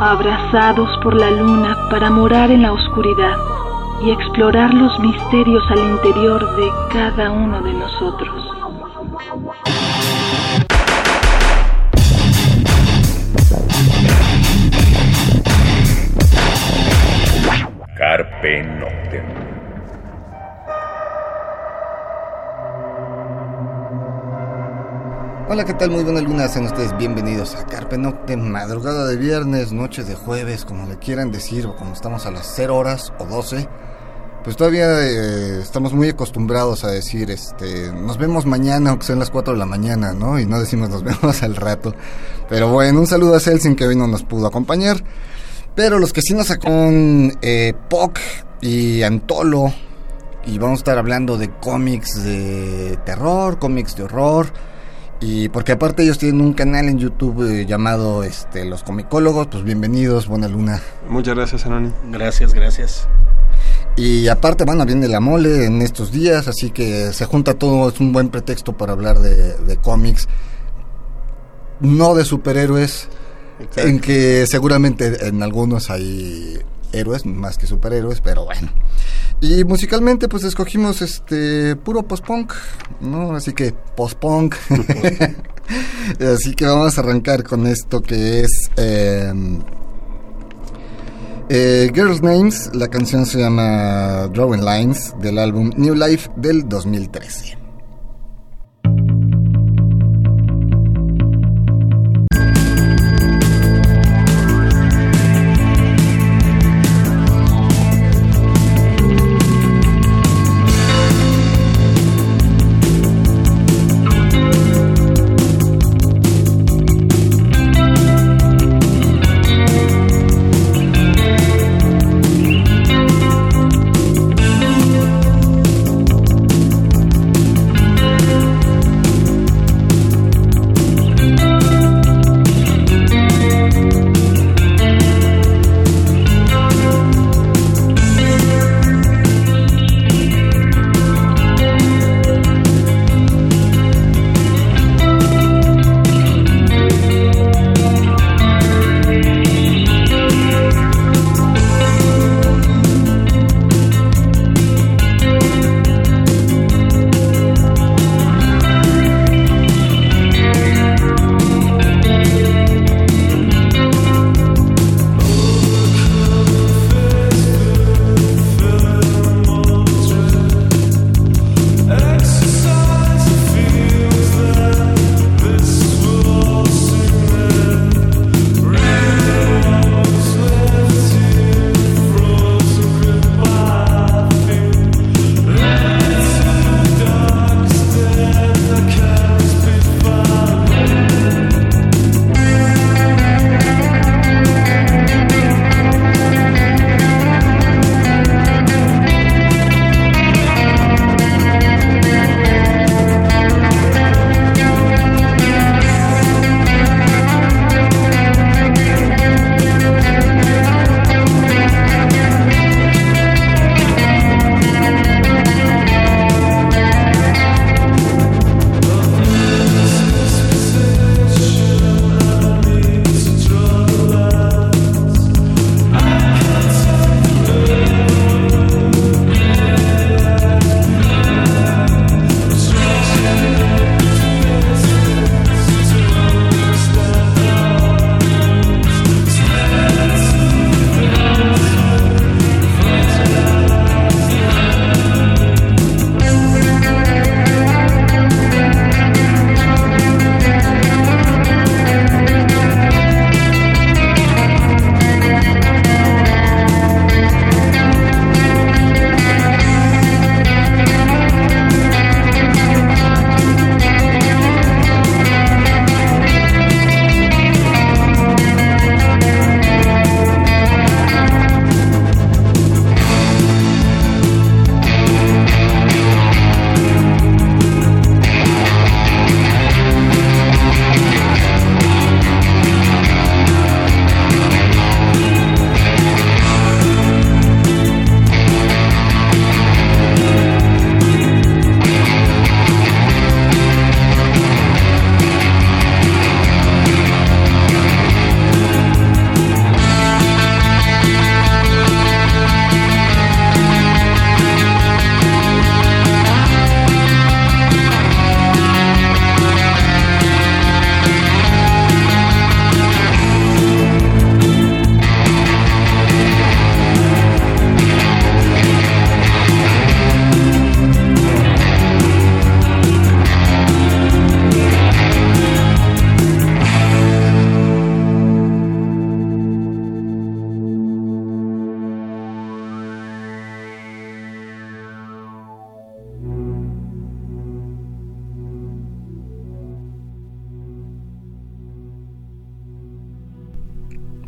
abrazados por la luna para morar en la oscuridad y explorar los misterios al interior de cada uno de nosotros. Carpe Noctem. Hola, ¿qué tal? Muy buena luna, sean ustedes bienvenidos a Carpe Noctem, madrugada de viernes, noche de jueves, como le quieran decir, o como estamos a las 0 horas o 12. Pues todavía eh, estamos muy acostumbrados a decir, este, nos vemos mañana, aunque sean las 4 de la mañana, ¿no? Y no decimos nos vemos al rato. Pero bueno, un saludo a Celsin que hoy no nos pudo acompañar. Pero los que sí nos sacó eh, POC y Antolo, y vamos a estar hablando de cómics de terror, cómics de horror. Y porque aparte ellos tienen un canal en YouTube eh, llamado este, Los Comicólogos, pues bienvenidos, buena luna. Muchas gracias, Anoni. Gracias, gracias. Y aparte, bueno, viene la mole en estos días, así que se junta todo, es un buen pretexto para hablar de, de cómics, no de superhéroes, Exacto. en que seguramente en algunos hay héroes más que superhéroes, pero bueno. Y musicalmente pues escogimos este puro post-punk, ¿no? Así que post-punk. Así que vamos a arrancar con esto que es eh, eh, Girls Names, la canción se llama Drawing Lines del álbum New Life del 2013.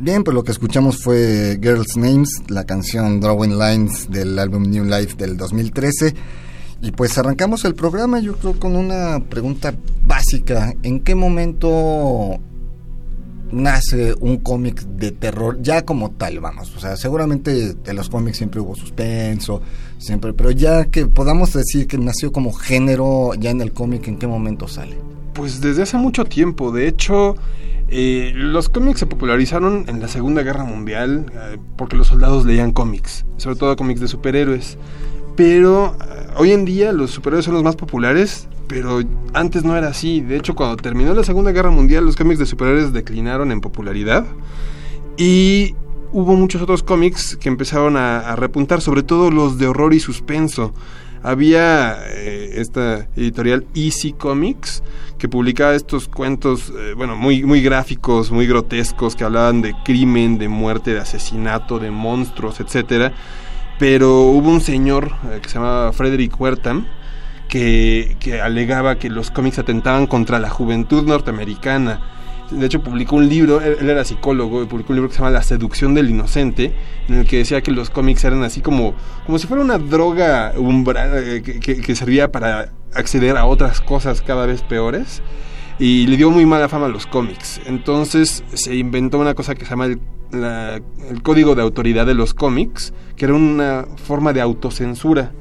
Bien, pues lo que escuchamos fue Girls Names, la canción Drawing Lines del álbum New Life del 2013. Y pues arrancamos el programa, yo creo, con una pregunta básica. ¿En qué momento nace un cómic de terror ya como tal, vamos? O sea, seguramente de los cómics siempre hubo suspenso, siempre, pero ya que podamos decir que nació como género ya en el cómic, ¿en qué momento sale? Pues desde hace mucho tiempo, de hecho... Eh, los cómics se popularizaron en la Segunda Guerra Mundial eh, porque los soldados leían cómics, sobre todo cómics de superhéroes. Pero eh, hoy en día los superhéroes son los más populares, pero antes no era así. De hecho, cuando terminó la Segunda Guerra Mundial, los cómics de superhéroes declinaron en popularidad y hubo muchos otros cómics que empezaron a repuntar, sobre todo los de horror y suspenso había eh, esta editorial Easy Comics que publicaba estos cuentos, eh, bueno, muy, muy gráficos, muy grotescos, que hablaban de crimen, de muerte, de asesinato, de monstruos, etcétera. Pero hubo un señor eh, que se llamaba Frederick Wertham, que, que alegaba que los cómics atentaban contra la juventud norteamericana de hecho publicó un libro, él, era psicólogo, y publicó un libro que se llama La seducción del inocente, en el que decía que los cómics eran así como, como si fuera una droga umbral, eh, que, servía para acceder a otras cosas cada vez peores. Y le dio muy mala fama a los cómics. Entonces se inventó una cosa que se llama el, el código de autoridad de los cómics, que era una forma de autocensura.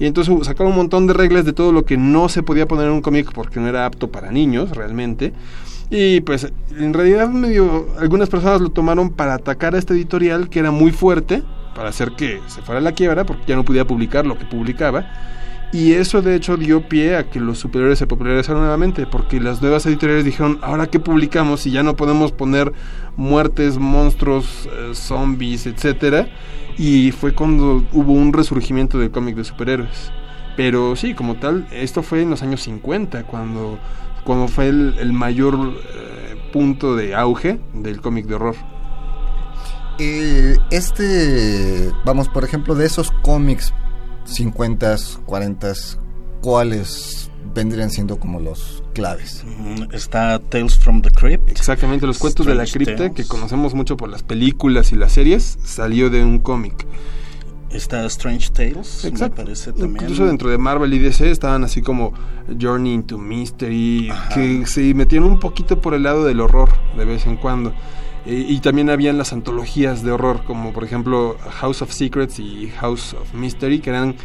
Y entonces sacaron un montón de reglas de todo lo que no se podía poner en un cómic porque no era apto para niños realmente. Y pues en realidad algunas personas lo tomaron para atacar a este editorial que era muy fuerte, para hacer que se fuera la quiebra porque ya no podía publicar lo que publicaba. Y eso de hecho dio pie a que los superiores se popularizaron nuevamente, porque las nuevas editoriales dijeron, ahora qué publicamos si ya no podemos poner muertes, monstruos, eh, zombies, etcétera. Y fue cuando hubo un resurgimiento del cómic de superhéroes. Pero sí, como tal, esto fue en los años 50, cuando cuando fue el, mayor eh, punto de auge del cómic de horror. Eh, este, vamos, por ejemplo, de esos cómics 50, 40, ¿cuáles vendrían siendo como los claves? Mm, está Tales from the Crypt. Exactamente, los cuentos de la cripta que conocemos mucho por las películas y las series, salió de un cómic. Está Strange Tales, me parece también. Incluso dentro de Marvel y DC estaban así como Journey into Mystery, que se metían un poquito por el lado del horror de vez en cuando. y también habían las antologías de horror, como por ejemplo House of Secrets y House of Mystery, que eran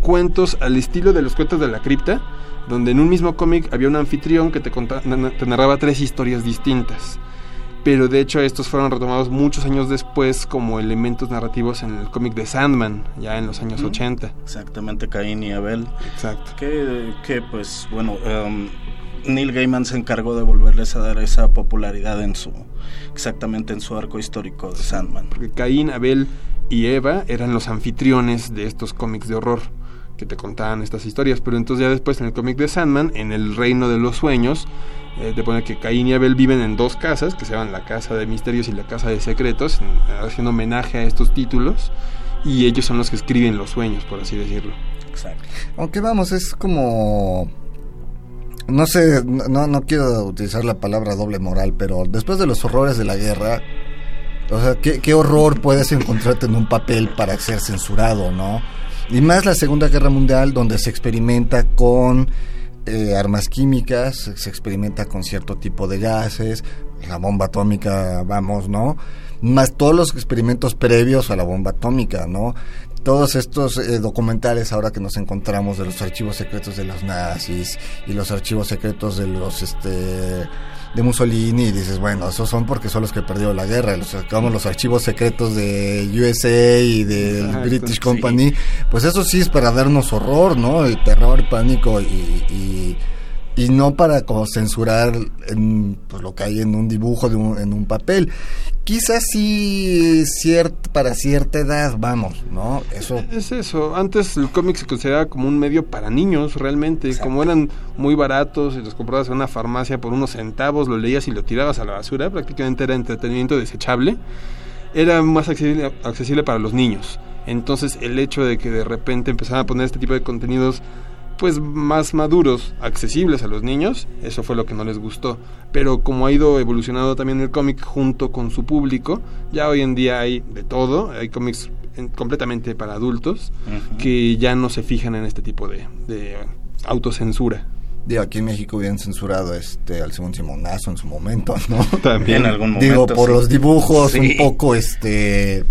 cuentos al estilo de los cuentos de la cripta, donde en un mismo cómic había un anfitrión que te, te narraba tres historias distintas pero de hecho estos fueron retomados muchos años después como elementos narrativos en el cómic de Sandman, ya en los años 80. Exactamente, Caín y Abel. Exacto. Que, que pues bueno, um, Neil Gaiman se encargó de volverles a dar esa popularidad en su, exactamente en su arco histórico de Sandman. Porque Caín, Abel y Eva eran los anfitriones de estos cómics de horror que te contaban estas historias, pero entonces ya después en el cómic de Sandman, en el reino de los sueños, eh, te pone que Caín y Abel viven en dos casas, que se llaman la casa de misterios y la casa de secretos, haciendo homenaje a estos títulos, y ellos son los que escriben los sueños, por así decirlo. Exacto. Aunque vamos, es como... No sé, no, no quiero utilizar la palabra doble moral, pero después de los horrores de la guerra, o sea, ¿qué, qué horror puedes encontrarte en un papel para ser censurado, no? Y más la Segunda Guerra Mundial, donde se experimenta con eh, armas químicas, se experimenta con cierto tipo de gases, la bomba atómica, vamos, ¿no? Más todos los experimentos previos a la bomba atómica, ¿no? Todos estos eh, documentales ahora que nos encontramos de los archivos secretos de los nazis y los archivos secretos de los este de Mussolini y dices, bueno, esos son porque son los que perdió la guerra, los los archivos secretos de USA y del British Company, pues eso sí es para darnos horror, ¿no? Y terror, pánico y, y, no para como censurar en, pues, lo que hay en un dibujo, de en un papel quizás sí para cierta edad, vamos, ¿no? Eso es eso. Antes el cómic se consideraba como un medio para niños, realmente, como eran muy baratos y los comprabas en una farmacia por unos centavos, lo leías y lo tirabas a la basura, prácticamente era entretenimiento desechable. Era más accesible, accesible para los niños. Entonces, el hecho de que de repente empezaran a poner este tipo de contenidos pues más maduros, accesibles a los niños, eso fue lo que no les gustó. Pero como ha ido evolucionando también el cómic junto con su público, ya hoy en día hay de todo, hay cómics completamente para adultos que ya no se fijan en este tipo de, de autocensura. Digo, aquí en México habían censurado este al segundo Simonazo en su momento, ¿no? También en algún momento. Digo, por los dibujos un poco este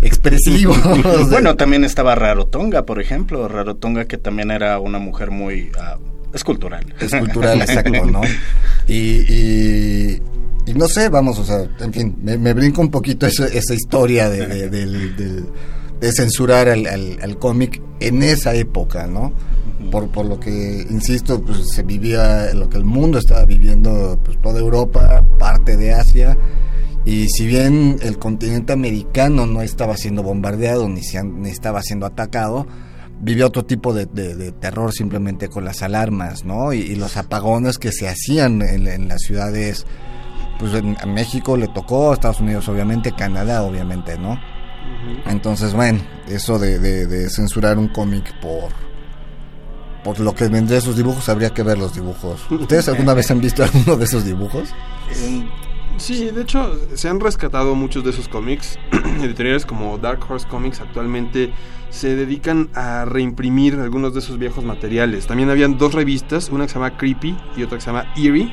expresivos. bueno, también estaba Rarotonga, por ejemplo. Rarotonga que también era una mujer muy uh, escultural. Escultural, exacto, ¿no? Y, y, no sé, vamos, o sea, en fin, me, brinco un poquito esa, esa historia de, de, censurar al, al cómic en esa época, ¿no? por, por lo que, insisto, pues se vivía lo que el mundo estaba viviendo, pues toda Europa, parte de Asia, y si bien el continente americano no estaba siendo bombardeado ni, ni estaba siendo atacado, vivía otro tipo de, terror simplemente con las alarmas, ¿no? Y, los apagones que se hacían en, las ciudades, pues en, México le tocó, Estados Unidos obviamente, Canadá obviamente, ¿no? Entonces, bueno, eso de censurar un cómic por por lo que vendría sus dibujos, habría que ver los dibujos. ¿Ustedes alguna vez han visto alguno de esos dibujos? Sí, de hecho se han rescatado muchos de esos cómics. Editoriales como Dark Horse Comics actualmente se dedican a reimprimir algunos de esos viejos materiales. También habían dos revistas, una que se llama Creepy y otra que se llama Eerie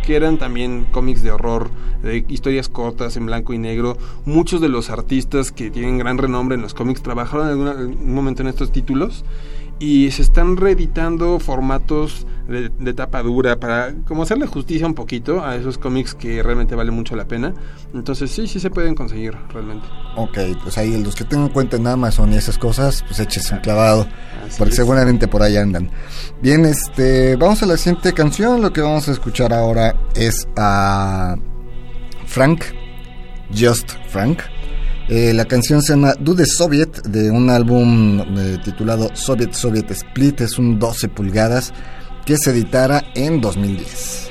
que eran también cómics de horror, de historias cortas en blanco y negro. Muchos de los artistas que tienen gran renombre en los cómics trabajaron en algún momento en estos títulos y se están reeditando formatos de, tapa dura para como hacerle justicia un poquito a esos cómics que realmente valen mucho la pena. Entonces sí, sí se pueden conseguir realmente. Ok, pues ahí los que tengan cuenta en Amazon y esas cosas, pues eches un clavado, porque seguramente por ahí andan. Bien, este, vamos a la siguiente canción, lo que vamos a escuchar ahora es a Frank, Just Frank. Eh, la canción se llama Do the Soviet de un álbum eh, titulado Soviet Soviet Split. Es un 12 pulgadas que se editara en 2010.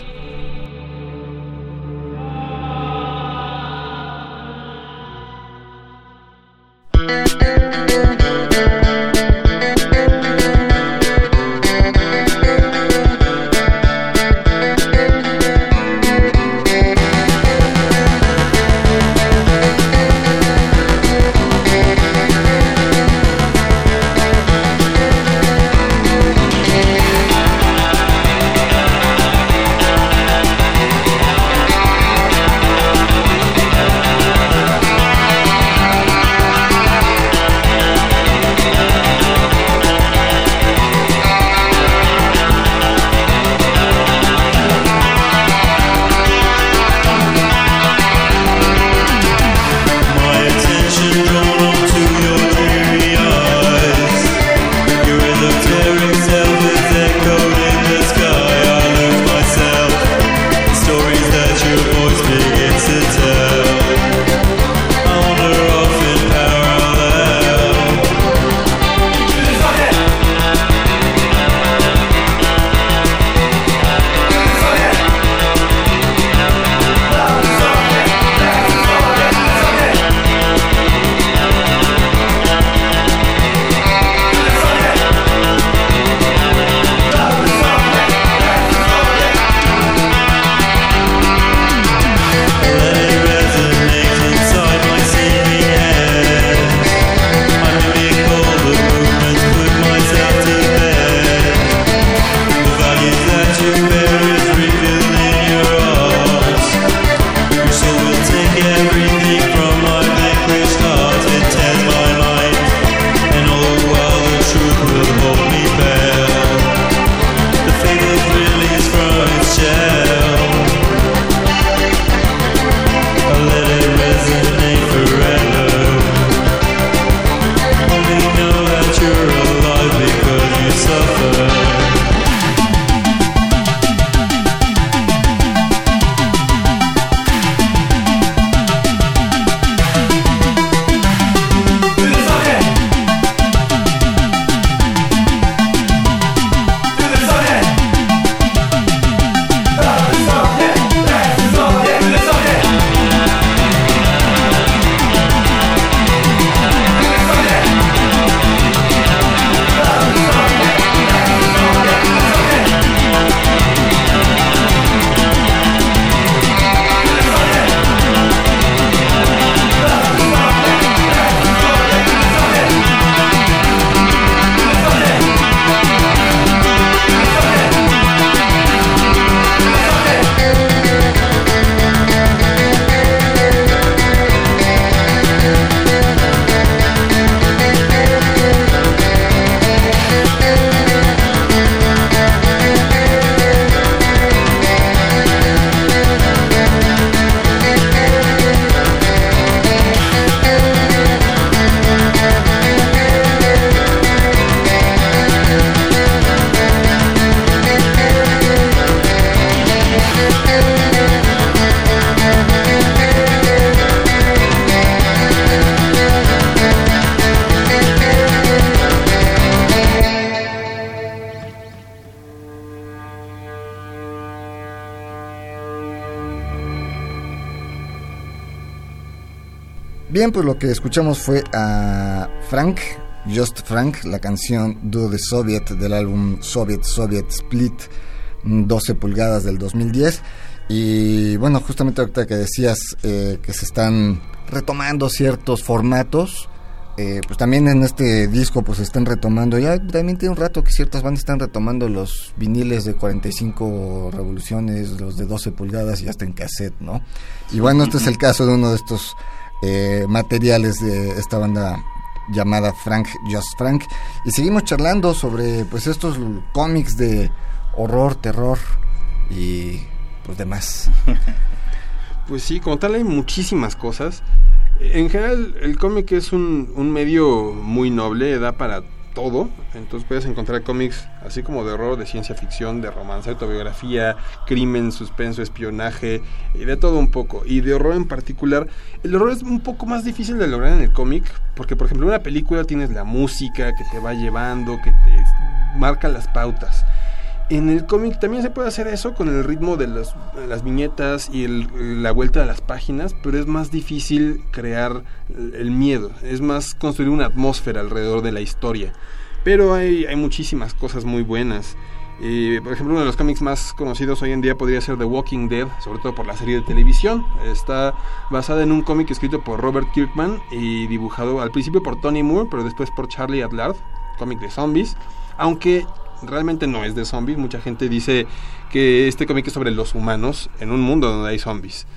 Bien, pues lo que escuchamos fue a Frank, Just Frank, la canción Do the Soviet del álbum Soviet Soviet Split, 12 pulgadas del 2010. Y bueno, justamente ahorita que decías eh, que se están retomando ciertos formatos, eh, pues también en este disco pues se están retomando, ya también tiene un rato que ciertas bandas están retomando los viniles de 45 revoluciones, los de 12 pulgadas y hasta en cassette, ¿no? Y bueno, este es el caso de uno de estos eh, materiales de esta banda llamada Frank Just Frank y seguimos charlando sobre pues estos cómics de horror, terror y pues demás. Pues sí, como tal hay muchísimas cosas. En general el cómic es un, un medio muy noble, da para todo. Entonces puedes encontrar cómics así como de horror, de ciencia ficción, de romance, autobiografía, crimen, suspenso, espionaje, y de todo un poco. Y de horror en particular, el horror es un poco más difícil de lograr en el cómic, porque por ejemplo en una película tienes la música que te va llevando, que te marca las pautas. En el cómic también se puede hacer eso con el ritmo de las, viñetas y la vuelta de las páginas, pero es más difícil crear el miedo, es más construir una atmósfera alrededor de la historia. Pero hay, hay muchísimas cosas muy buenas. Eh, por ejemplo, uno de los cómics más conocidos hoy en día podría ser The Walking Dead, sobre todo por la serie de televisión. Está basada en un cómic escrito por Robert Kirkman y dibujado al principio por Tony Moore, pero después por Charlie Adlard, cómic de zombies. Aunque realmente no es de zombies. Mucha gente dice que este cómic es sobre los humanos en un mundo donde hay zombies.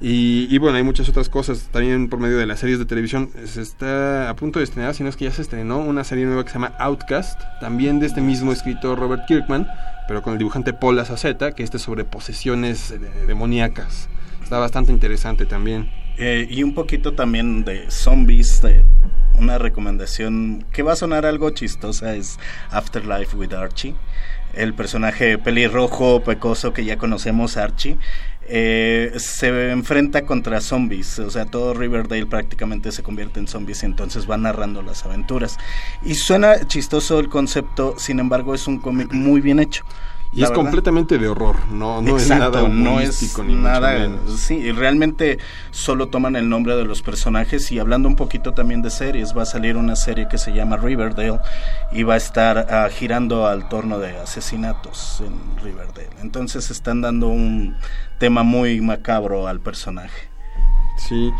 Y, y, bueno, hay muchas otras cosas también por medio de las series de televisión. Se está a punto de estrenar, si no es que ya se estrenó, una serie nueva que se llama Outcast, también de este mismo escritor Robert Kirkman, pero con el dibujante Paul Azaceta, que este es sobre posesiones demoníacas. Está bastante interesante también. Eh, y un poquito también de zombies, una recomendación que va a sonar algo chistosa es Afterlife with Archie. El personaje pelirrojo, pecoso que ya conocemos, Archie, eh, se enfrenta contra zombies, o sea, todo Riverdale prácticamente se convierte en zombies y entonces va narrando las aventuras. Y suena chistoso el concepto, sin embargo es un cómic muy bien hecho. Y es verdad. completamente de horror, no, no Exacto, es nada no es ni nada, sí, realmente solo toman el nombre de los personajes y hablando un poquito también de series, va a salir una serie que se llama Riverdale y va a estar uh, girando al torno de asesinatos en Riverdale. Entonces están dando un tema muy macabro al personaje. Sí.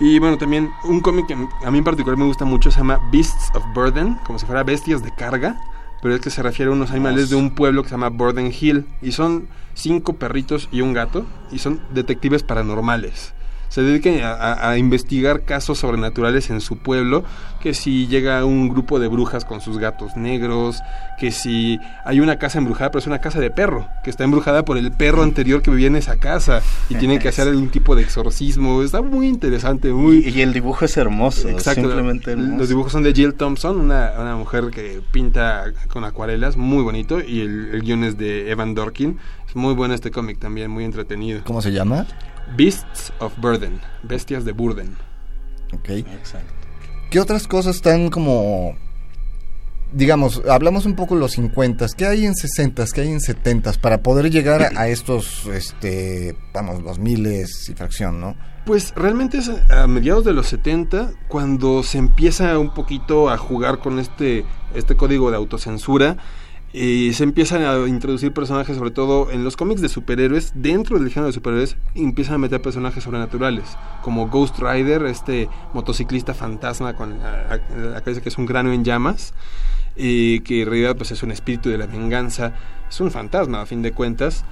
Y bueno, también un cómic que a mí en particular me gusta mucho se llama Beasts of Burden, como si fuera bestias de carga pero es que se refiere a unos animales de un pueblo que se llama Borden Hill y son cinco perritos y un gato y son detectives paranormales. Se dedican a, a, a, investigar casos sobrenaturales en su pueblo, que si llega un grupo de brujas con sus gatos negros, que si hay una casa embrujada, pero es una casa de perro, que está embrujada por el perro anterior que vivía en esa casa y tienen que hacer algún tipo de exorcismo. Está muy interesante, muy... Y, y el dibujo es hermoso, Exacto. simplemente hermoso. Los dibujos son de Jill Thompson, una, una mujer que pinta con acuarelas, muy bonito, y el, el guion es de Evan Dorkin. Es muy bueno este cómic también, muy entretenido. ¿Cómo se llama? Beasts of Burden, bestias de Burden. Ok. Exacto. ¿Qué otras cosas están como digamos, hablamos un poco de los 50, ¿qué hay en 60, qué hay en 70 para poder llegar a, a, estos, este, vamos, los miles y fracción, ¿no? Pues realmente es a mediados de los 70 cuando se empieza un poquito a jugar con este, este código de autocensura y se empiezan a introducir personajes, sobre todo en los cómics de superhéroes, dentro del género de superhéroes, empiezan a meter personajes sobrenaturales, como Ghost Rider, este motociclista fantasma con la, cabeza que es un cráneo en llamas, eh, que en realidad pues, es un espíritu de la venganza, es un fantasma a fin de cuentas.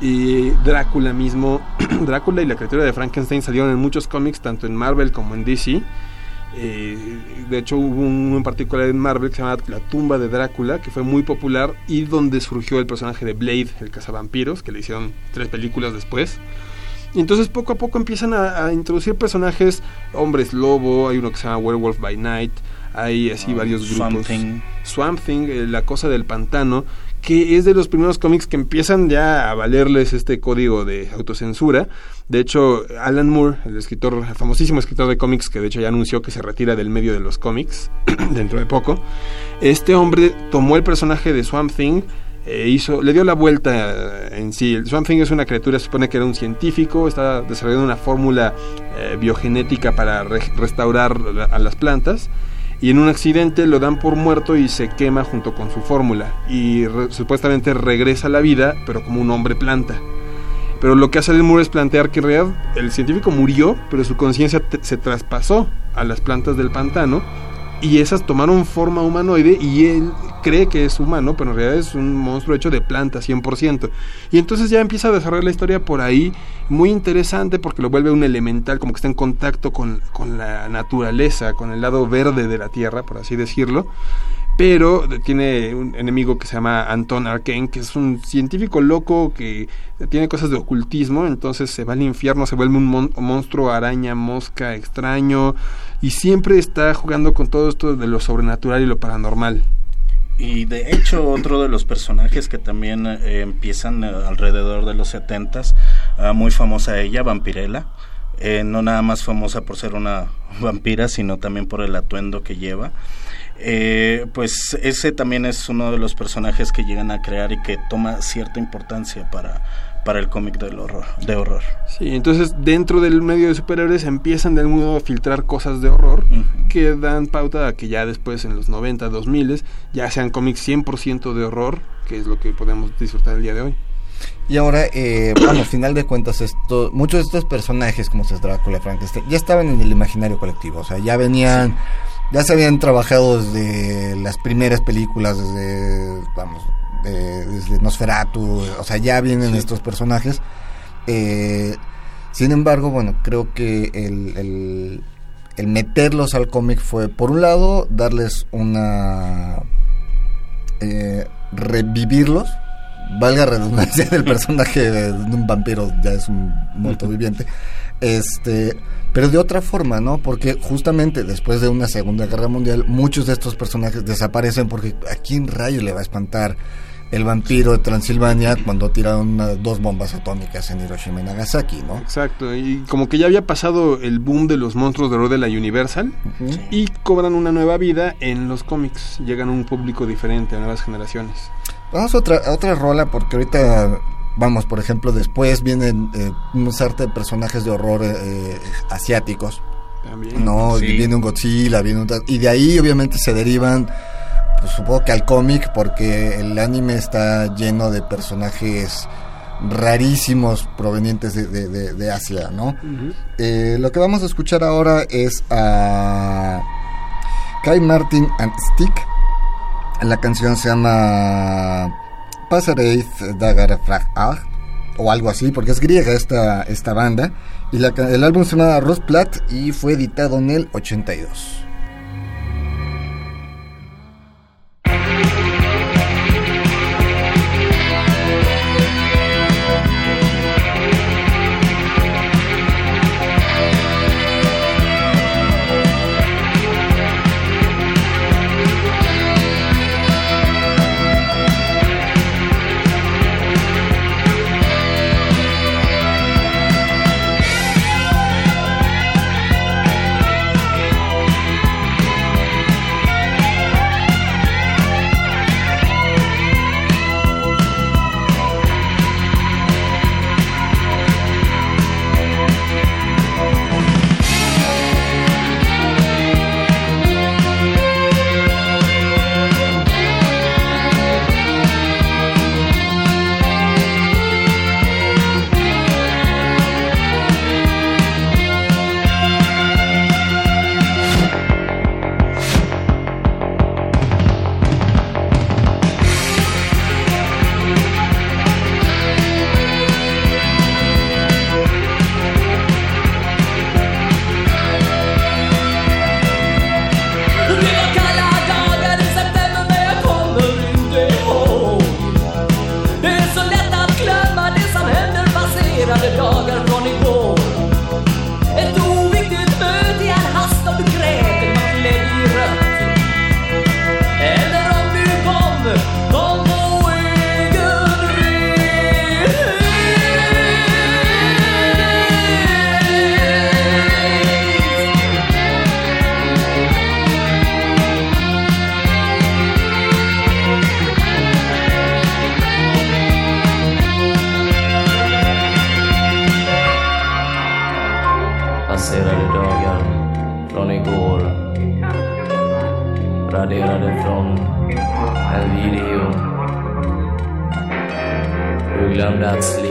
Y Drácula mismo, Drácula y la criatura de Frankenstein salieron en muchos cómics, tanto en Marvel como en DC. Eh, de hecho hubo uno en particular en Marvel que se llama La tumba de Drácula, que fue muy popular y donde surgió el personaje de Blade, el cazavampiros, que le hicieron tres películas después. Y entonces poco a poco empiezan a, a, introducir personajes, hombres lobo, hay uno que se llama Werewolf by Night, hay así oh, varios grupos. Swamp Thing. Swamp Thing, eh, la cosa del pantano, que es de los primeros cómics que empiezan ya a valerles este código de autocensura. De hecho, Alan Moore, el escritor, el famosísimo escritor de cómics, que de hecho ya anunció que se retira del medio de los cómics dentro de poco, este hombre tomó el personaje de Swamp Thing, eh, hizo, le dio la vuelta en sí. Swamp Thing es una criatura, se supone que era un científico, está desarrollando una fórmula biogenética para restaurar a las plantas y en un accidente lo dan por muerto y se quema junto con su fórmula y supuestamente regresa a la vida pero como un hombre planta. Pero lo que hace el Moore es plantear que en realidad el científico murió, pero su conciencia se traspasó a las plantas del pantano y esas tomaron forma humanoide y él cree que es humano, pero en realidad es un monstruo hecho de planta 100%. Y entonces ya empieza a desarrollar la historia por ahí, muy interesante porque lo vuelve un elemental, como que está en contacto con, con la naturaleza, con el lado verde de la Tierra, por así decirlo pero tiene un enemigo que se llama Anton Arkane, que es un científico loco que tiene cosas de ocultismo, entonces se va al infierno, se vuelve un monstruo araña, mosca, extraño, y siempre está jugando con todo esto de lo sobrenatural y lo paranormal. Y de hecho otro de los personajes que también eh, empiezan eh, alrededor de los setentas, uh, muy famosa ella, Vampirella, eh, no nada más famosa por ser una vampira, sino también por el atuendo que lleva. Eh, pues ese también es uno de los personajes que llegan a crear y que toma cierta importancia para, para el cómic del horror, de horror. Sí, entonces dentro del medio de superhéroes empiezan de algún modo a filtrar cosas de horror que dan pauta a que ya después en los 90, 2000 ya sean cómics 100% de horror, que es lo que podemos disfrutar el día de hoy. Y ahora, eh, bueno, al final de cuentas, esto, muchos de estos personajes, como es Drácula, Frankenstein, ya estaban en el imaginario colectivo, o sea, ya venían ya se habían trabajado desde las primeras películas, desde, vamos, desde Nosferatu, o sea, ya vienen estos personajes. Eh, sin embargo, bueno, creo que el, el, meterlos al cómic fue, por un lado, darles una... Eh, revivirlos, valga redundancia del personaje de un vampiro, ya es un muerto viviente, este, pero de otra forma, ¿no? Porque justamente después de una Segunda Guerra Mundial, muchos de estos personajes desaparecen porque ¿a quién rayo le va a espantar el vampiro de Transilvania cuando tiraron dos bombas atómicas en Hiroshima y Nagasaki, ¿no? Exacto, y como que ya había pasado el boom de los monstruos de horror de la Universal y cobran una nueva vida en los cómics, llegan a un público diferente, a nuevas generaciones. Vamos a otra, a otra rola porque ahorita vamos, por ejemplo, después vienen eh, un arte de personajes de horror eh, eh, asiáticos. También. No, viene un Godzilla, viene un... Y de ahí obviamente se derivan, pues, supongo que al cómic, porque el anime está lleno de personajes rarísimos provenientes de, Asia, ¿no? lo que vamos a escuchar ahora es a Kai Martin and Stick. La canción se llama Pasareith Dagar o algo así, porque es griega esta, esta banda. Y la, el álbum se llama Plat y fue editado en el 82. Passerade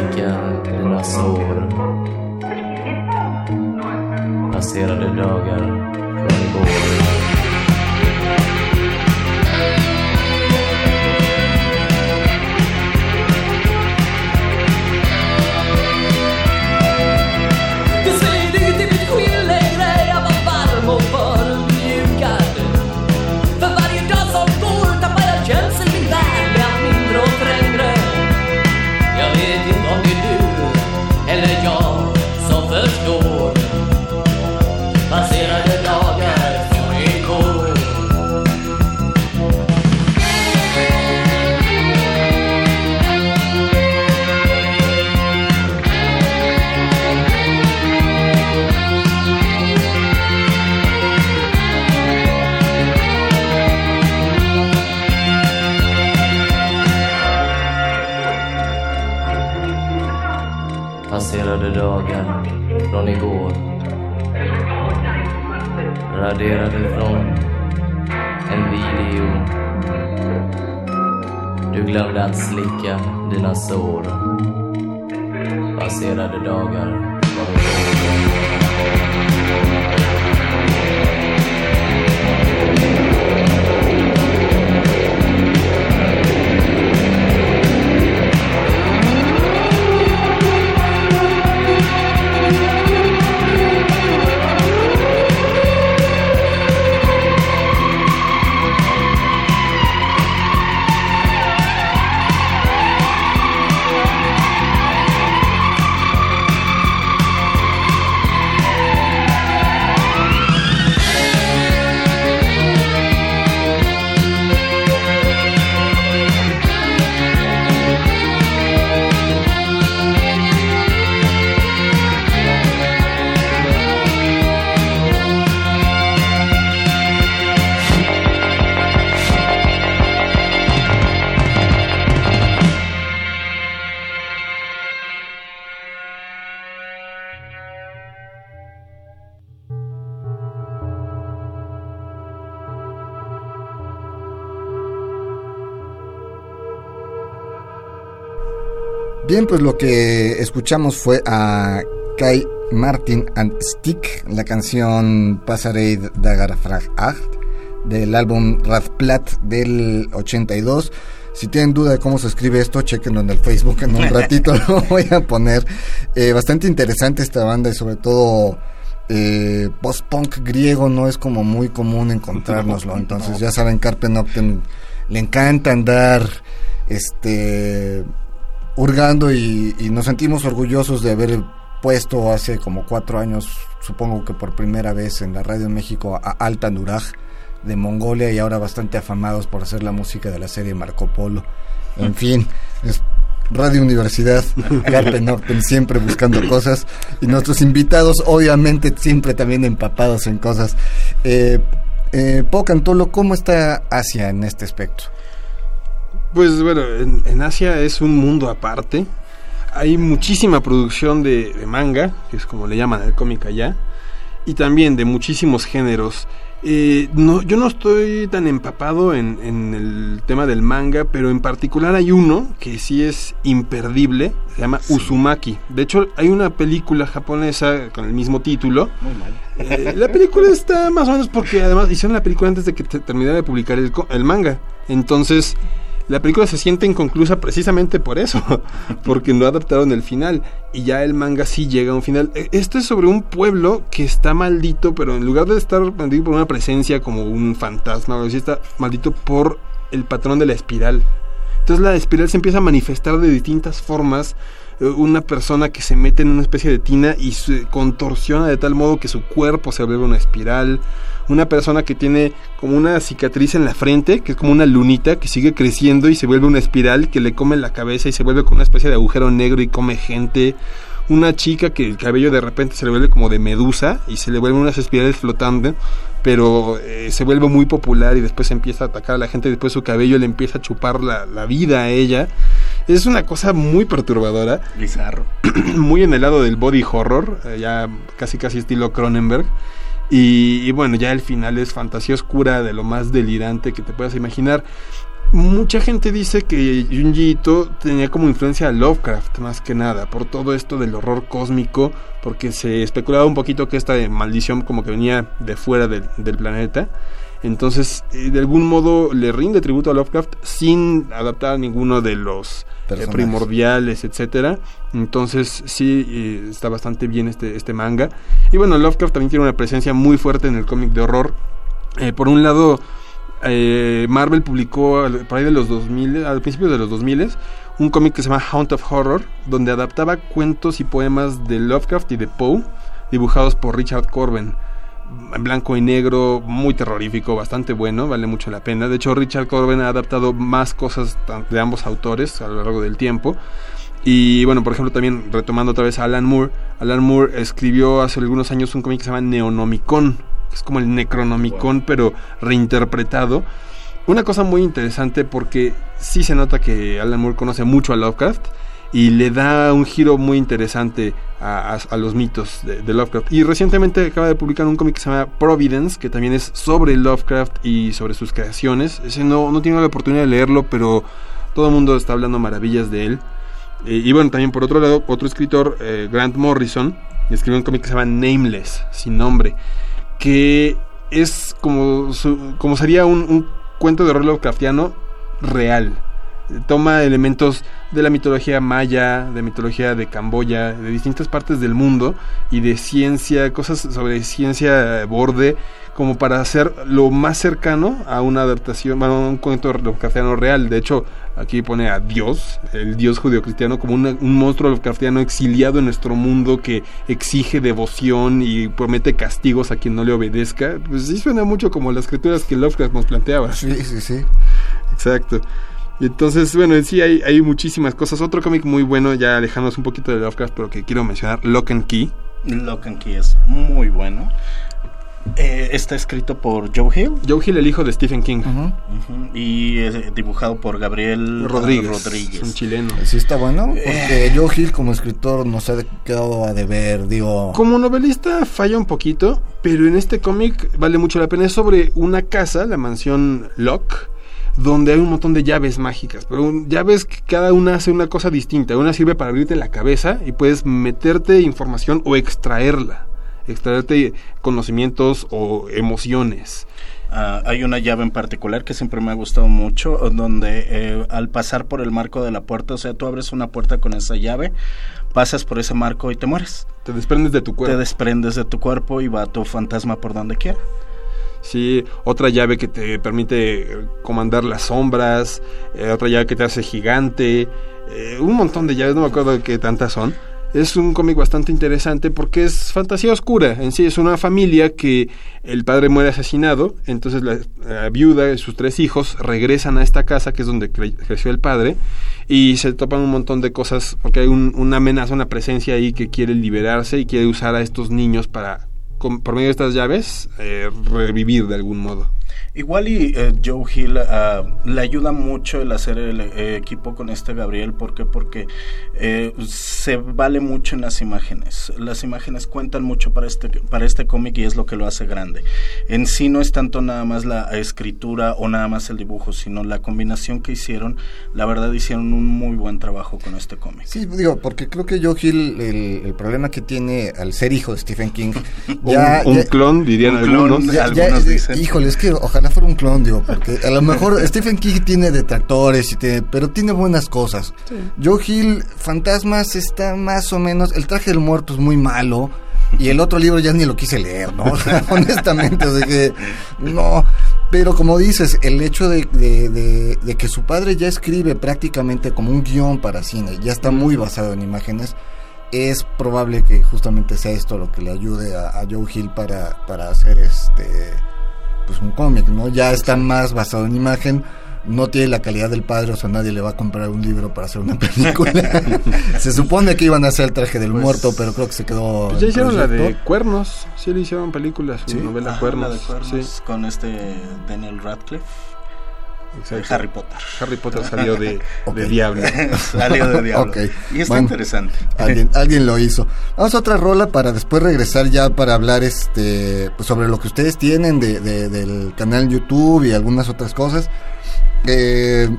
blicken dina sår. Passerade dagar glömde att slicka dina sår. Passerade dagar Bien, pues lo que escuchamos fue a Kai Martin and Stick, la canción Passareid Dagar Frag del álbum Radplat del 82. Si tienen duda de cómo se escribe esto, chequenlo en el Facebook en un ratito, lo voy a poner. Eh, bastante interesante esta banda y sobre todo eh, post-punk griego no es como muy común encontrárnoslo. Entonces ya saben, Carpe Noctem le encanta andar este hurgando y, nos sentimos orgullosos de haber puesto hace como cuatro años, supongo que por primera vez en la radio México, a Alta Nuraj de Mongolia y ahora bastante afamados por hacer la música de la serie Marco Polo. En fin, es Radio Universidad, Carpe Noctem, siempre buscando cosas y nuestros invitados obviamente siempre también empapados en cosas. Eh, eh, Pocantolo, ¿cómo está Asia en este aspecto? Pues bueno, en, Asia es un mundo aparte. Hay muchísima producción de, manga, que es como le llaman al cómic allá, y también de muchísimos géneros. Eh, no, yo no estoy tan empapado en, en, el tema del manga, pero en particular hay uno que sí es imperdible, se llama Uzumaki. De hecho, hay una película japonesa con el mismo título. Muy mal. Eh, la película está más o menos porque además hicieron la película antes de que terminara de publicar el, el manga. Entonces, la película se siente inconclusa precisamente por eso, porque no adaptaron el final y ya el manga sí llega a un final. E, esto es sobre un pueblo que está maldito, pero en lugar de estar maldito por una presencia como un fantasma, o está maldito por el patrón de la espiral. Entonces la espiral se empieza a manifestar de distintas formas una persona que se mete en una especie de tina y se contorsiona de tal modo que su cuerpo se vuelve una espiral, una persona que tiene como una cicatriz en la frente, que es como una lunita que sigue creciendo y se vuelve una espiral que le come la cabeza y se vuelve como una especie de agujero negro y come gente. Una chica que el cabello de repente se le vuelve como de medusa y se le vuelven unas espirales flotando pero eh, se vuelve muy popular y después empieza a atacar a la gente, después su cabello le empieza a chupar la, la vida a ella. Es una cosa muy perturbadora, Bizarro. muy en el lado del body horror, eh, ya casi casi estilo Cronenberg. Y, y bueno, ya el final es fantasía oscura de lo más delirante que te puedas imaginar. Mucha gente dice que Junji Ito tenía como influencia a Lovecraft más que nada, por todo esto del horror cósmico, porque se especulaba un poquito que esta maldición como que venía de fuera del, del planeta. Entonces, eh, de algún modo le rinde tributo a Lovecraft sin adaptar a ninguno de los eh, primordiales, etcétera. Entonces, sí, eh, está bastante bien este, este manga. Y bueno, Lovecraft también tiene una presencia muy fuerte en el cómic de horror. Eh, por un lado, eh, Marvel publicó al- por de los 2000, al principio de los 2000, un cómic que se llama Haunt of Horror, donde adaptaba cuentos y poemas de Lovecraft y de Poe, dibujados por Richard Corben. En blanco y negro, muy terrorífico, bastante bueno, vale mucho la pena. De hecho, Richard Corben ha adaptado más cosas de ambos autores a lo largo del tiempo. Y bueno, por ejemplo, también retomando otra vez a Alan Moore. Alan Moore escribió hace algunos años un cómic que se llama Neonomicon, es como el Necronomicon, pero reinterpretado. Una cosa muy interesante porque sí se nota que Alan Moore conoce mucho a Lovecraft y le da un giro muy interesante a, a- a los mitos de, de Lovecraft. Y recientemente acaba de publicar un cómic que se llama Providence, que también es sobre Lovecraft y sobre sus creaciones. Ese no, no tiene la oportunidad de leerlo, pero todo el mundo está hablando maravillas de él. Eh, y bueno, también por otro lado, otro escritor, eh, Grant Morrison, escribió un cómic que se llama Nameless, sin nombre, que es como, su- como sería un, cuento de horror Lovecraftiano real. Toma elementos de la mitología maya, de mitología de Camboya, de distintas partes del mundo y de ciencia, cosas sobre ciencia borde, como para hacer lo más cercano a una adaptación, bueno, a un cuento Lovecraftiano real. De hecho, aquí pone a Dios, el Dios judio-cristiano, como una- un monstruo Lovecraftiano exiliado en nuestro mundo que exige devoción y promete castigos a quien no le obedezca. Pues sí suena mucho como las criaturas que Lovecraft nos planteaba. Sí, sí, sí. Exacto. Y entonces, bueno, en sí hay, hay muchísimas cosas. Otro cómic muy bueno, ya alejándonos un poquito de Lovecraft, pero que quiero mencionar, Lock and Key. Lock and Key es muy bueno. Eh, está escrito por Joe Hill Joe Hill, el hijo de Stephen King. Y es dibujado por Gabriel Rodríguez, Rodríguez. un chileno. Sí está bueno, porque Joe Hill como escritor nos ha quedado a deber, digo... Como novelista falla un poquito, pero en este cómic vale mucho la pena. Es sobre una casa, la mansión Locke, donde hay un montón de llaves mágicas. Pero un- llaves que cada una hace una cosa distinta. Una sirve para abrirte la cabeza y puedes meterte información o extraerla. Extraerte conocimientos o emociones. Ah, hay una llave en particular que siempre me ha gustado mucho, donde eh, al pasar por el marco de la puerta, o sea, tú abres una puerta con esa llave, pasas por ese marco y te mueres. Te desprendes de tu cuerpo. Te desprendes de tu cuerpo y va tu fantasma por donde quiera. Sí, otra llave que te permite eh, comandar las sombras, eh, otra llave que te hace gigante, eh, un montón de llaves, no me acuerdo qué tantas son. Es un cómic bastante interesante porque es fantasía oscura. En sí es una familia que el padre muere asesinado, entonces la, viuda y sus tres hijos regresan a esta casa que es donde cre- creció el padre y se topan un montón de cosas porque hay un- una amenaza, una presencia ahí que quiere liberarse y quiere usar a estos niños para, por medio de estas llaves, eh, revivir de algún modo. Igual y eh, Joe Hill ah, le ayuda mucho el hacer el eh, equipo con este Gabriel, ¿por qué? Porque eh, se vale mucho en las imágenes. Las imágenes cuentan mucho para este para este cómic y es lo que lo hace grande. En sí no es tanto nada más la escritura o nada más el dibujo, sino la combinación que hicieron. La verdad hicieron un muy buen trabajo con este cómic. Sí, digo, porque creo que Joe Hill, el, el problema que tiene al ser hijo de Stephen King, Un- ya... un, ya- clon, dirían un algunos. ya- algunos dicen. Híjole, es que ojalá fuera un clon, digo, porque a lo mejor Stephen King tiene detractores, y tiene, pero tiene buenas cosas. Joe Hill, Fantasmas, está más o menos. El traje del muerto es muy malo. Y el otro libro ya ni lo quise leer, ¿no? Honestamente, o sea que. No. Pero como dices, el hecho de, de- de- de que su padre ya escribe prácticamente como un guion para cine, ya está muy basado en imágenes, es probable que justamente sea esto lo que le ayude a, a Joe Hill para, para hacer este pues un cómic, ¿no? Ya está más basado en imagen. no tiene la calidad del padre, o sea, nadie le va a comprar un libro para hacer una película. se supone que iban a hacer el traje del Pues- muerto, pero creo que se quedó. Pues ya hicieron la de. Cuernos. Sí, le hicieron películas, su Sí. novela Ajá, Cuernos. la de Cuernos, Sí, con este Daniel Radcliffe, exacto. Harry Potter. Harry Potter salió de, de Diablo. Salió de diablo. Ok, Y está bueno. interesante. Alguien, alguien lo hizo. Vamos a otra rola para después regresar ya para hablar este pues sobre lo que ustedes tienen de, de- del canal YouTube y algunas otras cosas. Eh,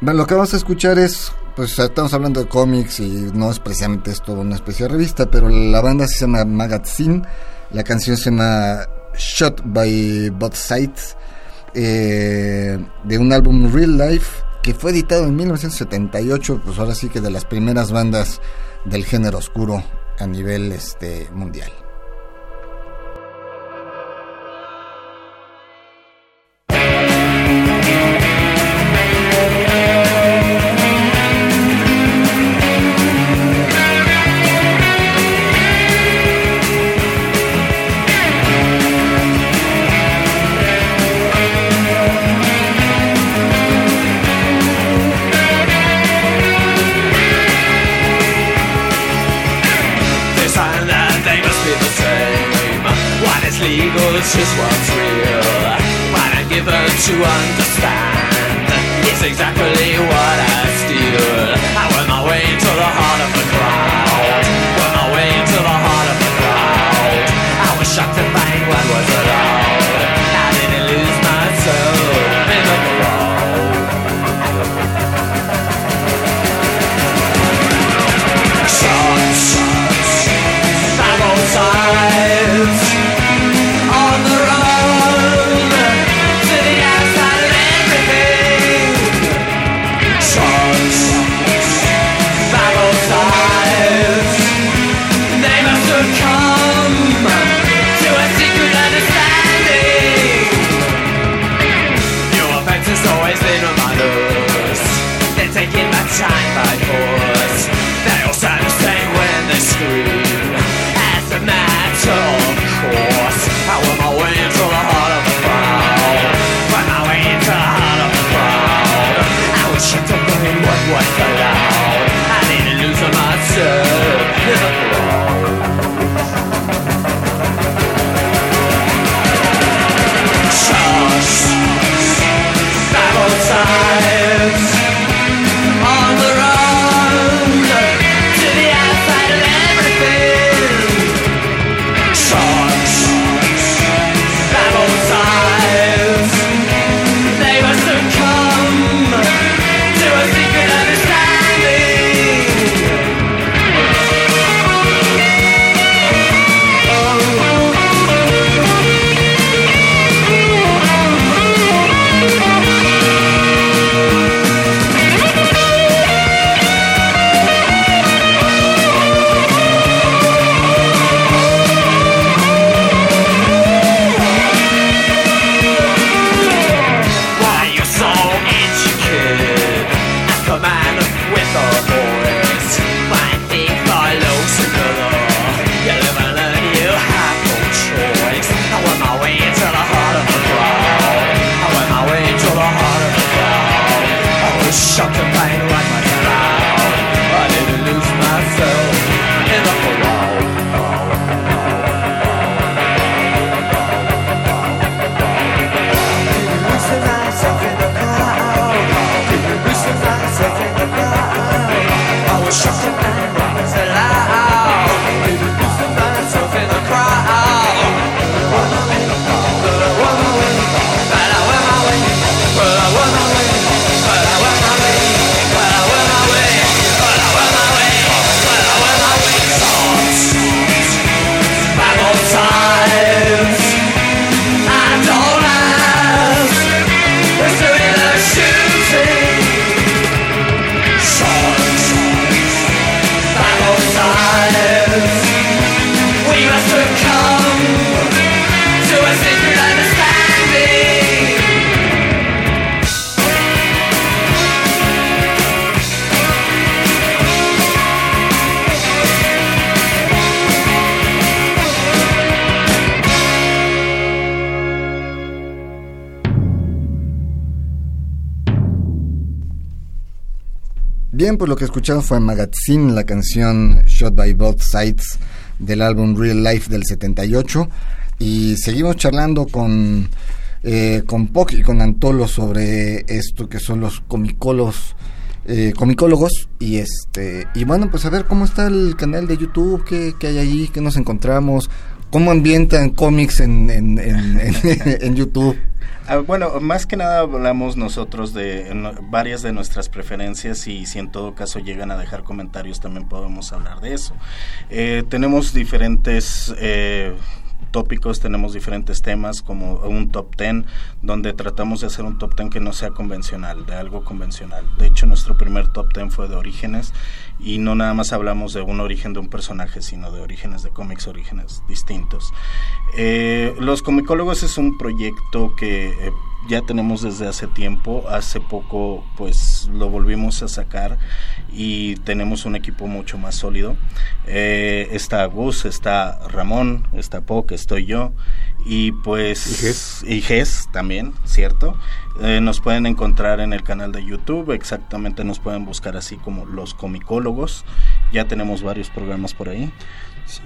bueno, lo que vamos a escuchar es, pues estamos hablando de cómics y no es precisamente esto una especie de revista, pero la banda se llama Magazine, la canción se llama Shot by Both Sides, eh, de un álbum Real Life que fue editado en 1978, pues ahora sí que de las primeras bandas del género oscuro a nivel este mundial. Legal is just what's real. What I'm given to understand is exactly what I steal. I went my way into the heart of the crowd. Went my way into the heart of the crowd. I was shocked to Bien, pues lo que escuchamos fue Magazine, la canción Shot by Both Sides del álbum Real Life del 78. Y seguimos charlando con, eh, con Poc y con Antolo sobre esto que son los comicólogos. eh, comicólogos y este y bueno pues a ver cómo está el canal de YouTube qué, qué hay ahí qué nos encontramos cómo ambientan cómics en, en, en, en- YouTube Ah, bueno, más que nada hablamos nosotros de varias de nuestras preferencias y si en todo caso llegan a dejar comentarios también podemos hablar de eso. Eh, tenemos diferentes eh, tópicos, tenemos diferentes temas como un top 10 donde tratamos de hacer un top 10 que no sea convencional, de algo convencional. De hecho, nuestro primer top 10 fue de orígenes y no nada más hablamos de un origen de un personaje, sino de orígenes de cómics, orígenes distintos. Eh, los comicólogos es un proyecto que eh, ya tenemos desde hace tiempo. Hace poco, pues lo volvimos a sacar y tenemos un equipo mucho más sólido. Eh, está Gus, está Ramón, está Poc, estoy yo y pues Y Ges. también, cierto. Eh, nos pueden encontrar en el canal de YouTube, exactamente nos pueden buscar así como los comicólogos. Ya tenemos varios programas por ahí. Sí.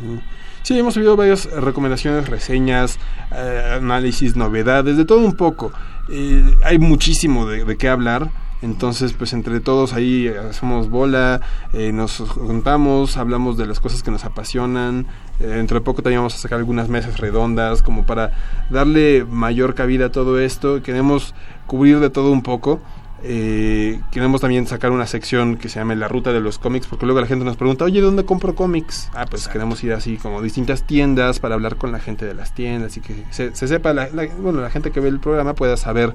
Sí, hemos subido varias recomendaciones, reseñas, eh, análisis, novedades, de todo un poco. Eh, hay muchísimo de, de qué hablar. Entonces, pues entre todos ahí eh, hacemos bola, eh, nos juntamos, hablamos de las cosas que nos apasionan. Eh, dentro de poco también vamos a sacar algunas mesas redondas como para darle mayor cabida a todo esto. Queremos cubrir de todo un poco. Eh, queremos también sacar una sección que se llame La Ruta de los Cómics, porque luego la gente nos pregunta, oye, ¿dónde compro cómics? Ah, pues Exacto. queremos ir así como distintas tiendas para hablar con la gente de las tiendas y que se, se sepa, la, la- bueno, la gente que ve el programa pueda saber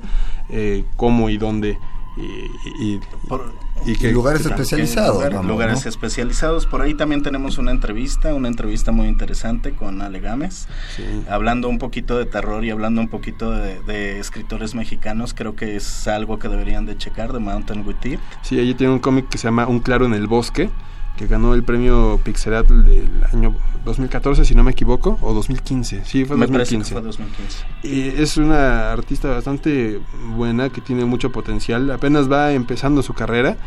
eh, cómo y dónde y, y, Por- y Y que- lugares que- especializados Lugar- vamos, lugares ¿no? especializados. Por ahí también tenemos una entrevista, una entrevista muy interesante con Ale Gámez, sí. hablando un poquito de terror y hablando un poquito de, de escritores mexicanos. Creo que es algo que deberían de checar, de Mountain with It. Sí, ella tiene un cómic que se llama Un claro en el bosque, que ganó el premio Pixelatl del año 2014, si no me equivoco, o 2015. Sí, fue Me parece que 2015. fue 2015. Y es una artista bastante buena que tiene mucho potencial. Apenas va empezando su carrera,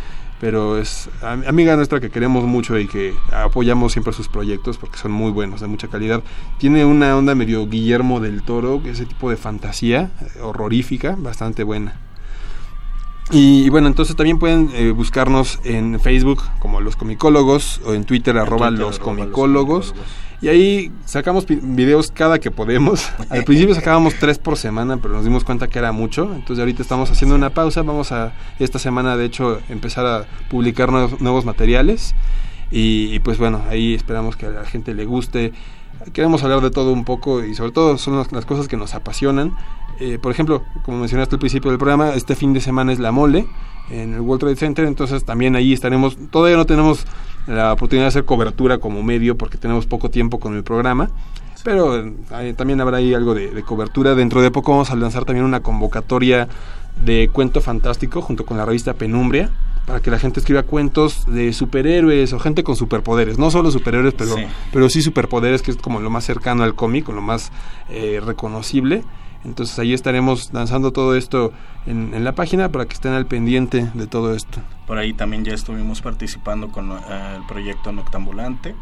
pero es am- amiga nuestra que queremos mucho y que apoyamos siempre sus proyectos porque son muy buenos, de mucha calidad. Tiene una onda medio Guillermo del Toro, ese tipo de fantasía eh, horrorífica, bastante buena. Y, y bueno, entonces también pueden eh, buscarnos en Facebook como Los Comicólogos o en Twitter arroba Twitter, Los arroba Comicólogos. Y ahí sacamos videos cada que podemos. Al principio sacábamos tres por semana, pero nos dimos cuenta que era mucho. Entonces ahorita estamos haciendo una pausa. Vamos a esta semana, de hecho, empezar a publicar nuevos, nuevos materiales. Y, y, pues bueno, ahí esperamos que a la gente le guste. Queremos hablar de todo un poco y sobre todo son las, las cosas que nos apasionan. Eh, por ejemplo, como mencionaste al principio del programa, este fin de semana es la mole en el World Trade Center, entonces también ahí estaremos, todavía no tenemos la oportunidad de hacer cobertura como medio porque tenemos poco tiempo con el programa, pero eh, también habrá ahí algo de, de cobertura. Dentro de poco vamos a lanzar también una convocatoria de cuento fantástico junto con la revista Penumbria para que la gente escriba cuentos de superhéroes o gente con superpoderes, no solo superhéroes, pero Sí. pero sí superpoderes, que es como lo más cercano al cómic, lo más eh, reconocible. Entonces ahí estaremos lanzando todo esto en, en la página para que estén al pendiente de todo esto. Por ahí también ya estuvimos participando con eh, el proyecto Noctambulante.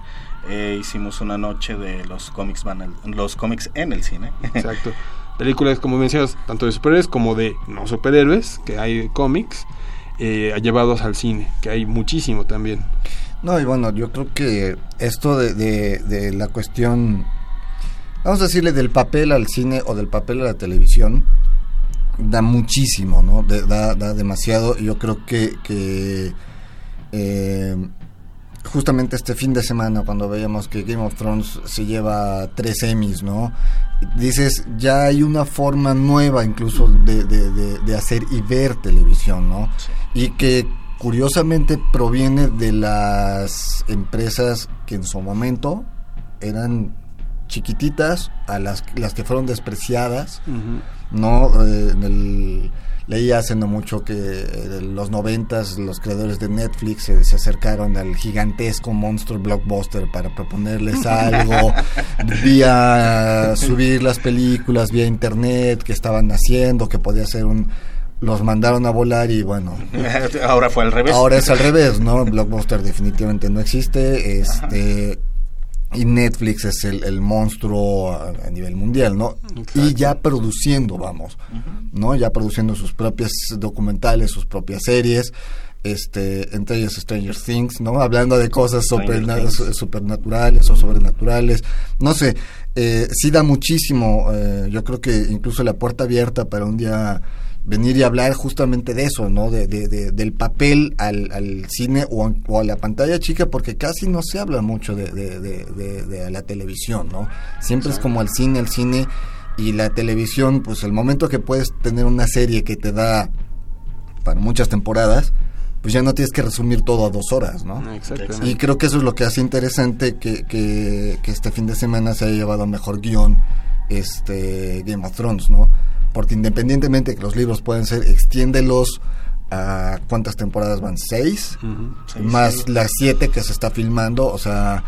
Eh, hicimos una noche de los cómics, van al- los cómics en el cine. Exacto. Películas, como mencionas, tanto de superhéroes como de no superhéroes, que hay cómics, eh, llevados al cine, que hay muchísimo también. No, y bueno, yo creo que esto de, de, de la cuestión, vamos a decirle del papel al cine o del papel a la televisión, da muchísimo, ¿no? De- da, da demasiado. y Yo creo que, que eh, justamente este fin de semana, cuando veíamos que Game of Thrones se lleva tres Emmys, ¿no? Dices, ya hay una forma nueva incluso de, de- de- de hacer y ver televisión, ¿no? Y que curiosamente proviene de las empresas que en su momento eran chiquititas, a las, las que fueron despreciadas, ¿no? Eh, en el, leí hace no mucho que en los noventas los creadores de Netflix se, se acercaron al gigantesco monstruo blockbuster para proponerles algo vía subir las películas vía internet que estaban haciendo, que podía ser un, los mandaron a volar y bueno, Ahora fue al revés. ahora es al revés, ¿no? Blockbuster definitivamente no existe, este y Netflix es el, el monstruo a, a nivel mundial, ¿no? Y ya produciendo, vamos, ¿no? Ya produciendo sus propias documentales, sus propias series, este, entre ellas Stranger Things, ¿no? Hablando de cosas superna- supernaturales o sobrenaturales, no sé, eh, sí da muchísimo, eh, yo creo que incluso la puerta abierta para un día venir y hablar justamente de eso, ¿no? De, de- de- del papel al, al cine o, a- o a la pantalla chica, porque casi no se habla mucho de, de- de- de- de la televisión, ¿no? Siempre es como al cine, al cine y la televisión, pues el momento que puedes tener una serie que te da para muchas temporadas, pues ya no tienes que resumir todo a dos horas, ¿no? Exactamente. Y creo que eso es lo que hace interesante que, que, que este fin de semana se haya llevado mejor guion este Game of Thrones, ¿no? Porque independientemente de que los libros pueden ser, extiéndelos a cuántas temporadas van, seis, más las siete que se está filmando, o sea,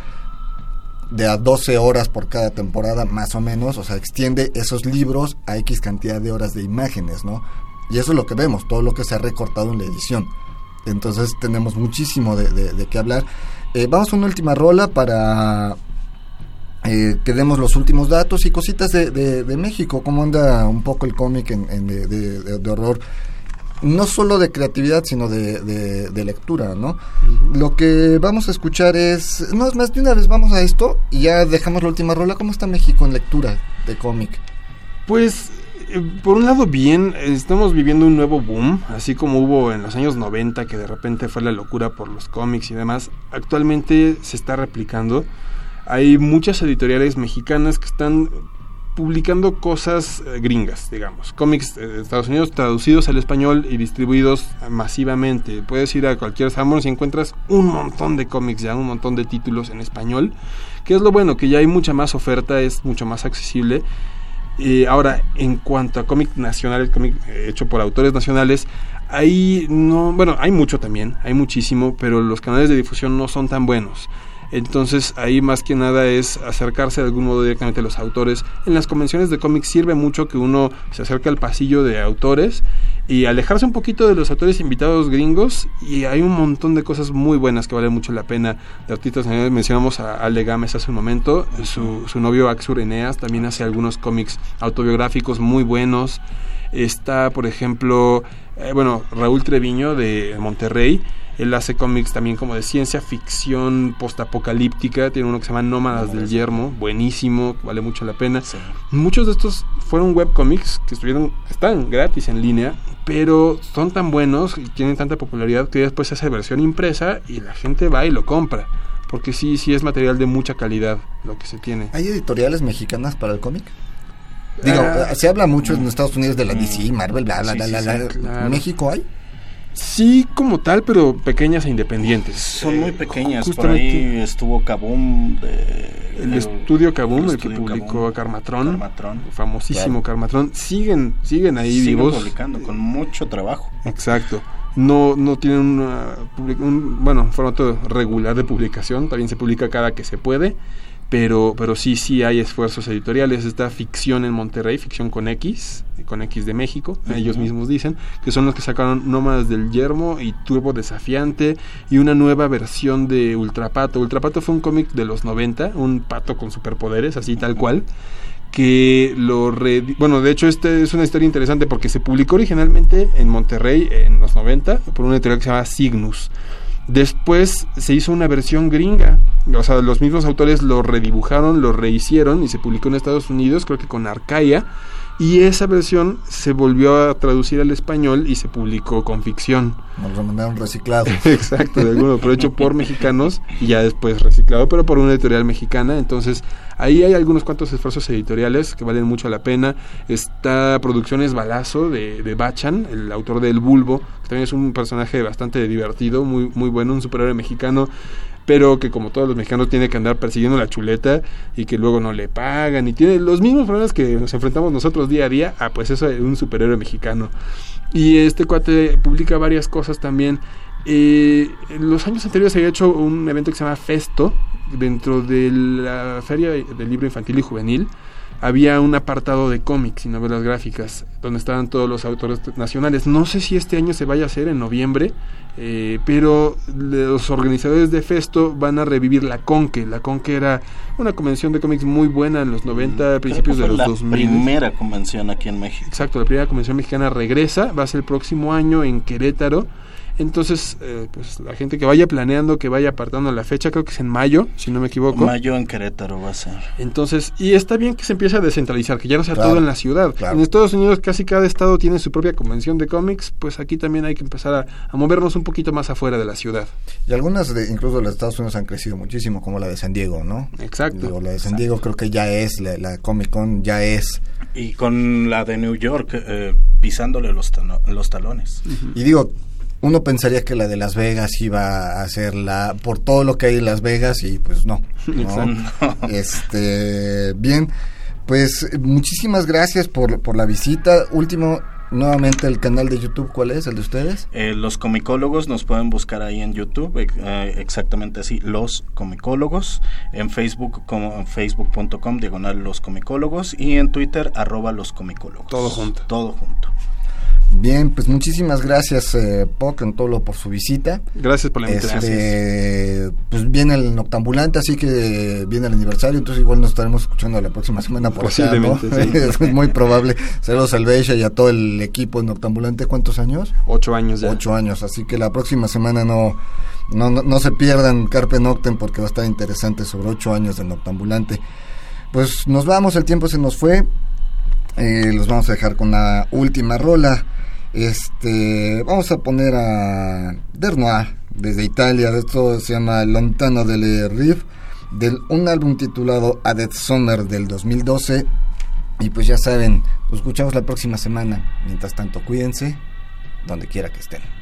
de a 12 horas por cada temporada, más o menos, o sea, extiende esos libros a X cantidad de horas de imágenes, ¿no? Y eso es lo que vemos, todo lo que se ha recortado en la edición. Entonces tenemos muchísimo de, de- de qué hablar. Eh, vamos a una última rola para eh, que demos los últimos datos y cositas de, de- de México, cómo anda un poco el cómic en, en de, horror. No solo de creatividad, sino de, lectura, ¿no? Lo que vamos a escuchar es... No, es más, de una vez vamos a esto y ya dejamos la última rola. ¿Cómo está México en lectura de cómic? Pues, eh, por un lado bien, estamos viviendo un nuevo boom, así como hubo en los años 90, que de repente fue la locura por los cómics y demás, actualmente se está replicando. Hay muchas editoriales mexicanas que están publicando cosas eh, gringas, digamos, cómics eh, de Estados Unidos traducidos al español y distribuidos masivamente. Puedes ir a cualquier Sanborns y encuentras un montón de cómics ya, un montón de títulos en español, que es lo bueno, que ya hay mucha más oferta, es mucho más accesible. Eh, ahora, en cuanto a cómic nacional, cómic eh, hecho por autores nacionales, ahí no, bueno, hay mucho también, hay muchísimo, pero los canales de difusión no son tan buenos. Entonces ahí más que nada es acercarse de algún modo directamente a los autores. En las convenciones de cómics sirve mucho que uno se acerque al pasillo de autores y alejarse un poquito de los autores invitados gringos. Y hay un montón de cosas muy buenas que vale mucho la pena. De artistas mencionamos a Ale Gámez hace un momento su, su novio Axur Eneas también hace algunos cómics autobiográficos muy buenos. Está por ejemplo eh, bueno Raúl Treviño de Monterrey él hace cómics también como de ciencia ficción postapocalíptica tiene uno que se llama Nómadas del Yermo buenísimo vale mucho la pena Sí. Muchos de estos fueron webcomics que estuvieron, están gratis en línea, pero son tan buenos y tienen tanta popularidad que después se hace versión impresa y la gente va y lo compra. Porque sí, sí es material de mucha calidad lo que se tiene. ¿Hay editoriales mexicanas para el cómic? Digo, Ah, se habla mucho en Estados Unidos de la DC, Marvel, bla, bla, Sí, bla, sí, bla, sí, bla. claro. ¿México hay? Sí, como tal, pero pequeñas e independientes. Son muy Eh, pequeñas. Por ahí estuvo Kaboom. De, el estudio Kaboom, el, que estudio publicó Kaboom, a Carmatrón, Carmatrón. famosísimo Carmatrón, siguen, siguen ahí Sigue vivos. publicando con mucho trabajo. Exacto. No, no tienen una, un bueno, formato regular de publicación, también se publica cada que se puede, pero, pero sí, sí hay esfuerzos editoriales. Está Ficción en Monterrey, Ficción con X, con X de México, ellos mismos dicen, que son los que sacaron Nómadas del Yermo y Turbo Desafiante y una nueva versión de Ultrapato. Ultrapato fue un cómic de los 90, un pato con superpoderes, así tal cual que lo re- bueno de hecho este es una historia interesante porque se publicó originalmente en Monterrey en los 90 por una editorial que se llama Cygnus después se hizo una versión gringa. O sea los mismos autores lo redibujaron lo rehicieron y se publicó en Estados Unidos creo que con Arcaia y esa versión se volvió a traducir al español y se publicó con ficción Nos lo mandaron reciclado. Exacto, de alguno, pero hecho por mexicanos y ya después reciclado, pero por una editorial mexicana. Entonces, ahí hay algunos cuantos esfuerzos editoriales que valen mucho la pena. Está Producciones Balazo de, de Bachan, el autor de El Bulbo, que también es un personaje bastante divertido, muy, muy bueno, un superhéroe mexicano pero que como todos los mexicanos tiene que andar persiguiendo la chuleta y que luego no le pagan y tiene los mismos problemas que nos enfrentamos nosotros día a día, ah, pues eso es un superhéroe mexicano. Y este cuate publica varias cosas también Eh, en los años anteriores había hecho un evento que se llama Festo, dentro de la Feria del Libro Infantil y Juvenil. Había un apartado de cómics y novelas gráficas donde estaban todos los autores nacionales. No sé si este año se vaya a hacer en noviembre, eh, pero los organizadores de Festo van a revivir la Conque. La Conque era una convención de cómics muy buena en los 90, Creo que principios de los la 2000. primera convención aquí en México. Exacto, la primera convención mexicana regresa, va a ser el próximo año en Querétaro. Entonces, eh, pues la gente que vaya planeando, que vaya apartando la fecha, creo que es en mayo, si no me equivoco. Mayo en Querétaro va a ser. Entonces, y está bien que se empiece a descentralizar, que ya no sea Claro, todo en la ciudad. claro. En Estados Unidos casi cada estado tiene su propia convención de cómics, pues aquí también hay que empezar a, a movernos un poquito más afuera de la ciudad. Y algunas, de, incluso de los Estados Unidos, han crecido muchísimo, como la de San Diego, ¿no? Exacto. Digo, la de San Diego creo que ya es, la, la Comic Con ya es. Y con la de New York eh, pisándole los, los talones. Y digo, uno pensaría que la de Las Vegas iba a ser la por todo lo que hay en Las Vegas y pues no. ¿no? Exacto. Este, bien, pues muchísimas gracias por, por la visita. Último, nuevamente el canal de YouTube, ¿cuál es? ¿El de ustedes? Eh, los comicólogos nos pueden buscar ahí en YouTube, ex- eh, exactamente así, los comicólogos, en Facebook como en facebook.com diagonal los comicólogos y en Twitter arroba los comicólogos. Todo junto. Todo junto. Bien, pues muchísimas gracias, eh, Poc, en todo lo por su visita. Gracias por la invitación. Este, pues viene el Noctambulante, así que viene el aniversario, entonces igual nos estaremos escuchando la próxima semana por acá, ¿no? Posiblemente, sí. es muy probable. Saludos al Beisha y a todo el equipo de Noctambulante. ¿Cuántos años? Ocho años ya. Ocho años, así que la próxima semana no, no, no, no se pierdan Carpe Noctem porque va a estar interesante sobre ocho años de Noctambulante. Pues nos vamos, el tiempo se nos fue. Eh, los vamos a dejar con la última rola. Este, vamos a poner a Dernoir desde Italia. Esto se llama Lontano delle Rive, del un álbum titulado A Dead Summer del 2012. Y pues ya saben, nos escuchamos la próxima semana. Mientras tanto, cuídense donde quiera que estén.